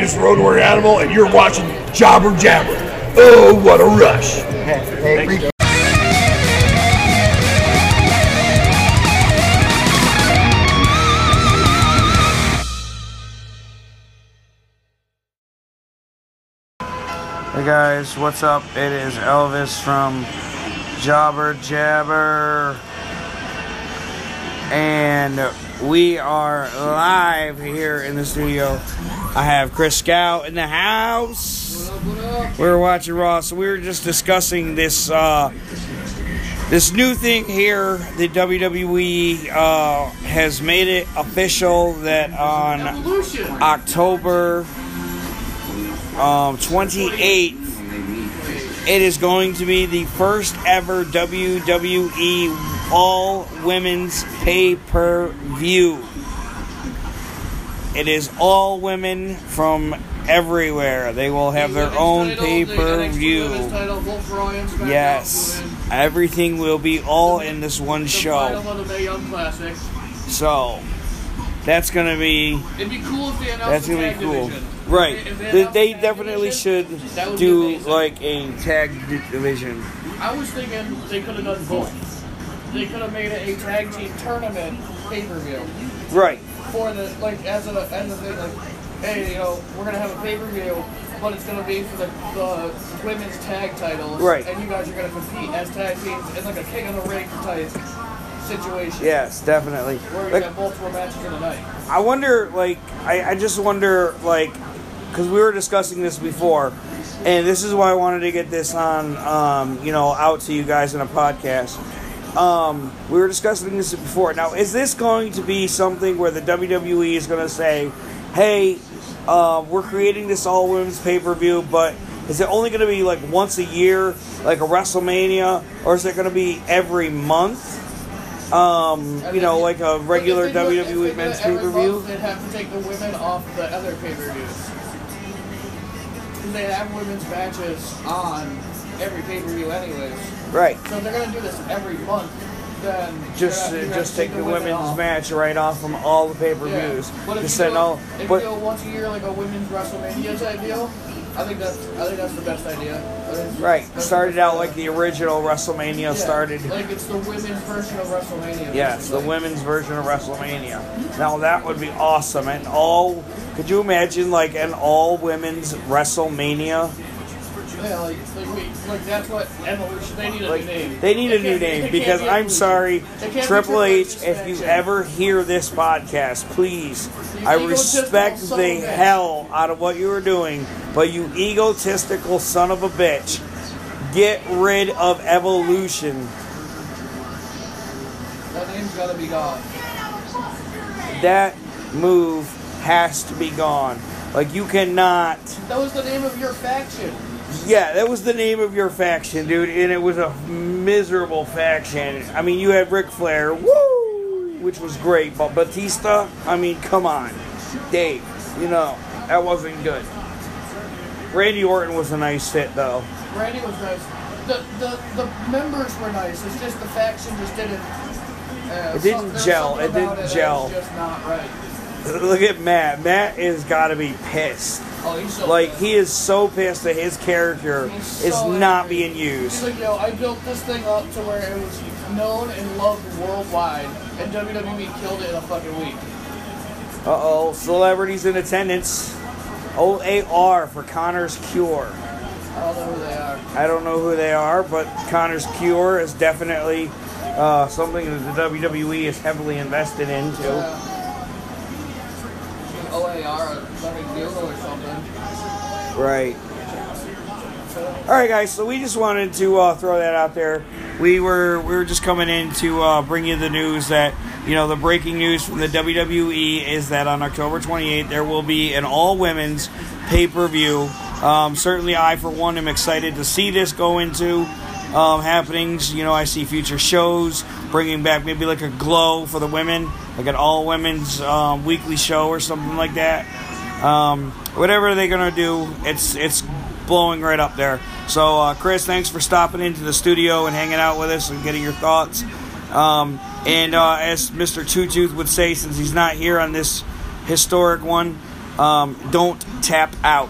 greatest road warrior animal, and you're watching Jobber Jabber. Oh, what a rush! Hey, appreciate Hey guys, what's up? It is Elvis from Jobber Jabber. And we are live here in the studio. I have Chris Scout in the house. We're watching Raw, so we were just discussing this uh, this new thing here. The WWE uh, has made it official that on October um, 28th, it is going to be the first ever WWE All Women's Pay Per View. It is all women from everywhere. They will have their own pay per view. Yes. Everything will be all in this one show. So, that's going to be It'd be cool if they announced that's the gonna be cool. division. Right. If they They, they definitely division, should that would be do like a tag division. I was thinking they could have done both. They could have made it a tag team tournament pay per view Right. for the like as a as a thing like, hey, you know, we're gonna have a pay per view, but it's gonna be for the, the women's tag titles, Right. And you guys are gonna compete as tag teams in like a king of the ring type situation. Yes, definitely. Where you Like, have multiple matches in a night. I wonder, like, I, I just wonder, like, because we were discussing this before, and this is why I wanted to get this on, um, you know, out to you guys in a podcast. Um, we were discussing this before. Now, is this going to be something where the WWE is going to say, hey, uh, we're creating this all women's pay per view, but is it only going to be like once a year, like a WrestleMania, or is it going to be every month? Um, you know, like a regular If they do it- if WWE men's pay per view? They'd have to take the women off the other pay per views. They have women's matches on every pay per view, anyways. Right. So if they're gonna do this every month. Then Just uh, just take the women's match right off from all the pay per Yeah. views. But if Just you send all. if But you go once a year like a women's WrestleMania type deal, I think that's I think that's the best idea. Right, started out like the original WrestleMania Yeah, started. Like it's the women's version of WrestleMania. Yes, the women's version of WrestleMania. Now that would be awesome. And all, could you imagine like an all women's WrestleMania? Yeah, like, like, we, like that's what Evolution. They need a Like new name. they need a new can't be- it name because I'm sorry, It can't be Triple H. If you ever hear this podcast, please, I respect the of a bitch. hell out of what you were doing, but you egotistical son of a bitch, get rid of Evolution. That name's gotta be gone. That move has to be gone. Like you cannot. That was the name of your faction. Yeah, that was the name of your faction, dude, and it was a miserable faction. I mean, you had Ric Flair, woo, which was great, but Batista, I mean, come on, Dave, you know that wasn't good. Randy Orton was a nice fit, though. Randy was nice. The the the members were nice. It's just the faction just didn't. Uh, It didn't gel. It didn't that gel. was just not right. Look at Matt. Matt is got to be pissed. Oh, he's so Like pissed. he is so pissed that his character He's is not being He's used. like, yo, I built this thing up to where it was known and loved worldwide, and WWE killed it in a fucking week. Uh oh, celebrities in attendance. OAR for Connor's Cure. I don't know who they are. I don't know who they are, but Connor's Cure is definitely uh, something that the WWE is heavily invested into. Uh, Right. All right, guys. So we just wanted to uh, throw that out there. We were we were just coming in to uh, bring you the news that you know the breaking news from the WWE is that on October 28th there will be an all women's pay per view. Um, certainly, I for one am excited to see this go into um, happenings. You know, I see future shows bringing back maybe like a glow for the women, like an all women's um, weekly show or something like that. Um, whatever they're gonna do, it's it's blowing right up there. So, uh, Chris, thanks for stopping into the studio and hanging out with us and getting your thoughts. Um, and uh, as Mr. Two Tooth would say, since he's not here on this historic one, um, don't tap out.